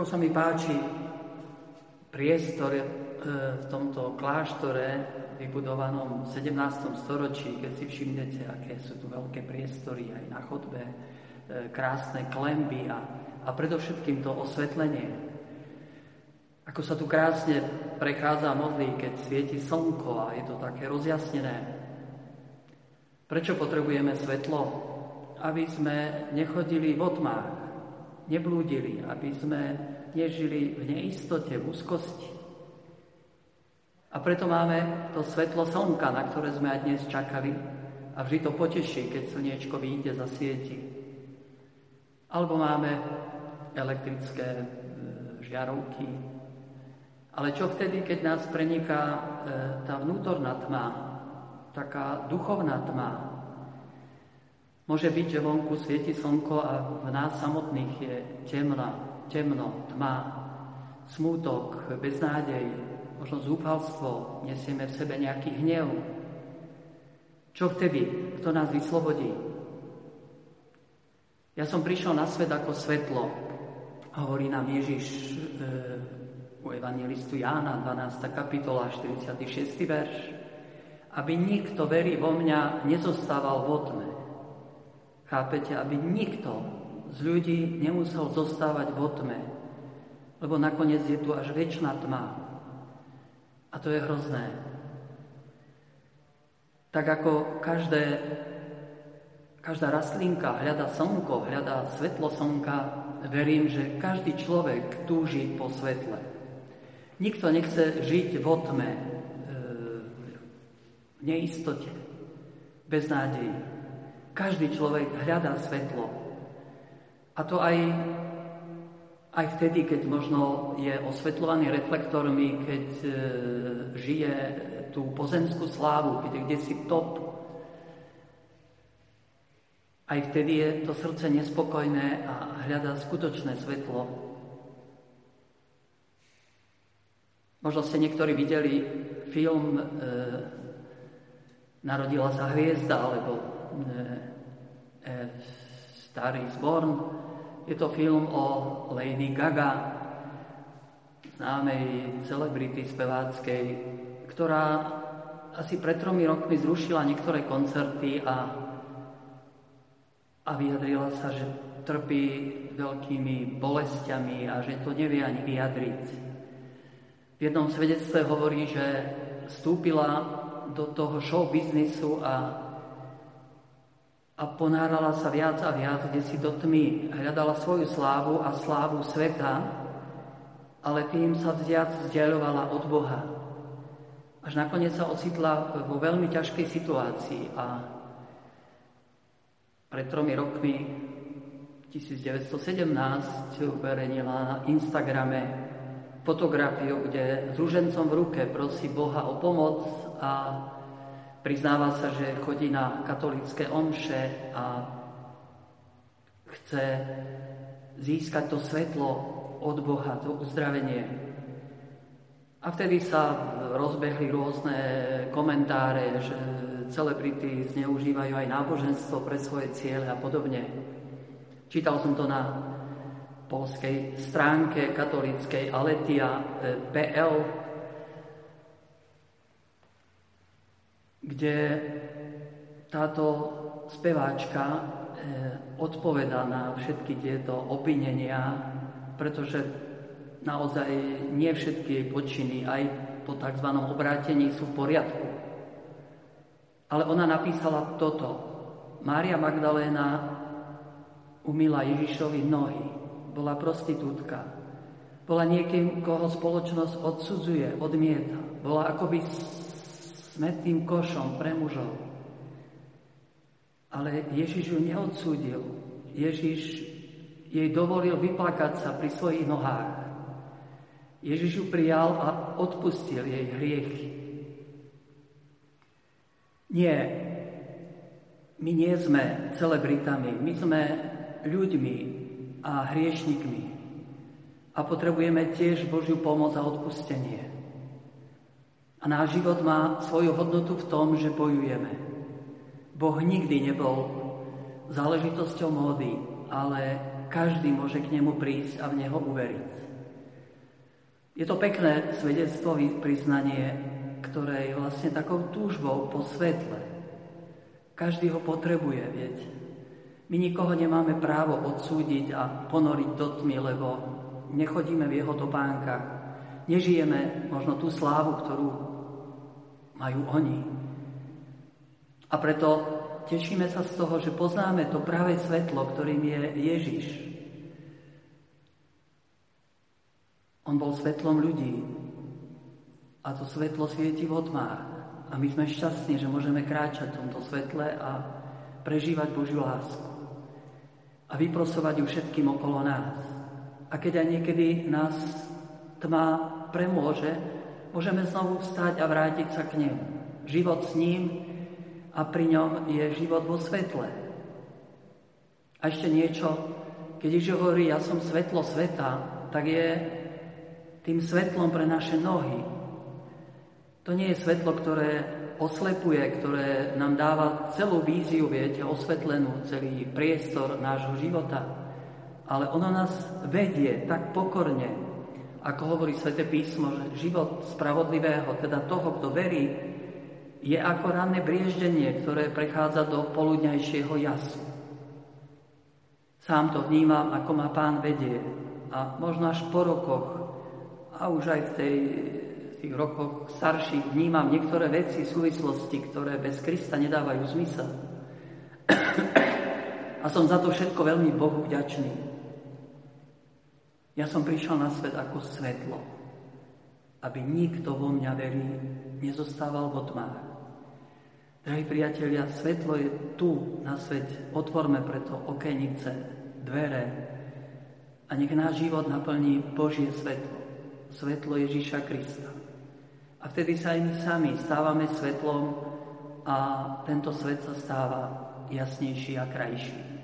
Ako sa mi páči priestor e, v tomto kláštore vybudovanom v 17. storočí, keď si všimnete, aké sú tu veľké priestory aj na chodbe, e, krásne klemby a, a predovšetkým to osvetlenie. Ako sa tu krásne prechádza modlí, keď svieti slnko a je to také rozjasnené. Prečo potrebujeme svetlo? Aby sme nechodili v otmách, neblúdili, aby sme nežili v neistote, v úzkosti. A preto máme to svetlo slnka, na ktoré sme aj dnes čakali a vždy to poteší, keď slniečko vyjde za sieti. Alebo máme elektrické e, žiarovky. Ale čo vtedy, keď nás preniká e, tá vnútorná tma, taká duchovná tma, Môže byť, že vonku svieti slnko a v nás samotných je temná, temno, tma, smútok, beznádej, možno zúfalstvo, nesieme v sebe nejaký hnev. Čo vtedy? Kto nás vyslobodí? Ja som prišiel na svet ako svetlo, hovorí nám Ježiš e, u evangelistu Jána, 12. kapitola, 46. verš, aby nikto verí vo mňa nezostával vo tme. Chápete, aby nikto z ľudí nemusel zostávať vo tme, lebo nakoniec je tu až väčšiná tma. A to je hrozné. Tak ako každé, každá rastlinka hľadá slnko, hľadá svetlo slnka, verím, že každý človek túži po svetle. Nikto nechce žiť vo tme, e, v neistote, bez nádeji. Každý človek hľadá svetlo. A to aj, aj vtedy, keď možno je osvetľovaný reflektormi, keď e, žije tú pozemskú slávu, keď je kde si top. Aj vtedy je to srdce nespokojné a hľadá skutočné svetlo. Možno ste niektorí videli film e, Narodila sa hviezda, alebo starý zborn. Je to film o Lady Gaga, známej celebrity speváckej, ktorá asi pred tromi rokmi zrušila niektoré koncerty a, a vyjadrila sa, že trpí veľkými bolestiami a že to nevie ani vyjadriť. V jednom svedectve hovorí, že vstúpila do toho show biznisu a a ponárala sa viac a viac, kde si do tmy hľadala svoju slávu a slávu sveta, ale tým sa viac vzdialovala od Boha. Až nakoniec sa ocitla vo veľmi ťažkej situácii a pred tromi rokmi 1917 uverejnila na Instagrame fotografiu, kde s rúžencom v ruke prosí Boha o pomoc a Priznáva sa, že chodí na katolické omše a chce získať to svetlo od Boha, to uzdravenie. A vtedy sa rozbehli rôzne komentáre, že celebrity zneužívajú aj náboženstvo pre svoje ciele a podobne. Čítal som to na polskej stránke katolíckej Aletia.pl, kde táto speváčka eh, odpoveda na všetky tieto obvinenia, pretože naozaj nie všetky jej počiny aj po tzv. obrátení sú v poriadku. Ale ona napísala toto. Mária Magdaléna umila Ježišovi nohy, bola prostitútka, bola niekým, koho spoločnosť odsudzuje, odmieta. Bola akoby smetným košom pre mužov. Ale Ježiš ju neodsúdil. Ježiš jej dovolil vyplakať sa pri svojich nohách. Ježiš ju prijal a odpustil jej hriechy. Nie, my nie sme celebritami, my sme ľuďmi a hriešnikmi a potrebujeme tiež Božiu pomoc a odpustenie. A náš život má svoju hodnotu v tom, že bojujeme. Boh nikdy nebol záležitosťou módy, ale každý môže k nemu prísť a v Neho uveriť. Je to pekné svedectvo, priznanie, ktoré je vlastne takou túžbou po svetle. Každý ho potrebuje, viete. My nikoho nemáme právo odsúdiť a ponoriť do tmy, lebo nechodíme v jeho topánkach. Nežijeme možno tú slávu, ktorú majú oni. A preto tešíme sa z toho, že poznáme to práve svetlo, ktorým je Ježiš. On bol svetlom ľudí a to svetlo svieti v otmách. A my sme šťastní, že môžeme kráčať v tomto svetle a prežívať Božiu lásku. A vyprosovať ju všetkým okolo nás. A keď aj niekedy nás tma premôže, môžeme znovu vstať a vrátiť sa k nemu. Život s ním a pri ňom je život vo svetle. A ešte niečo, keď Ježiš hovorí, ja som svetlo sveta, tak je tým svetlom pre naše nohy. To nie je svetlo, ktoré oslepuje, ktoré nám dáva celú víziu, viete, osvetlenú, celý priestor nášho života. Ale ono nás vedie tak pokorne, ako hovorí Svete písmo, že život spravodlivého, teda toho, kto verí, je ako ranné brieždenie, ktoré prechádza do poludňajšieho jasu. Sám to vnímam, ako ma pán vedie. A možno až po rokoch a už aj v tej, tých rokoch starších vnímam niektoré veci, súvislosti, ktoré bez Krista nedávajú zmysel. A som za to všetko veľmi Bohu vďačný. Ja som prišiel na svet ako svetlo, aby nikto vo mňa verí nezostával v tmách. Drahí priatelia, svetlo je tu na svete. Otvorme preto okenice, dvere a nech náš život naplní Božie svetlo svetlo Ježíša Krista. A vtedy sa aj my sami stávame svetlom a tento svet sa stáva jasnejší a krajší.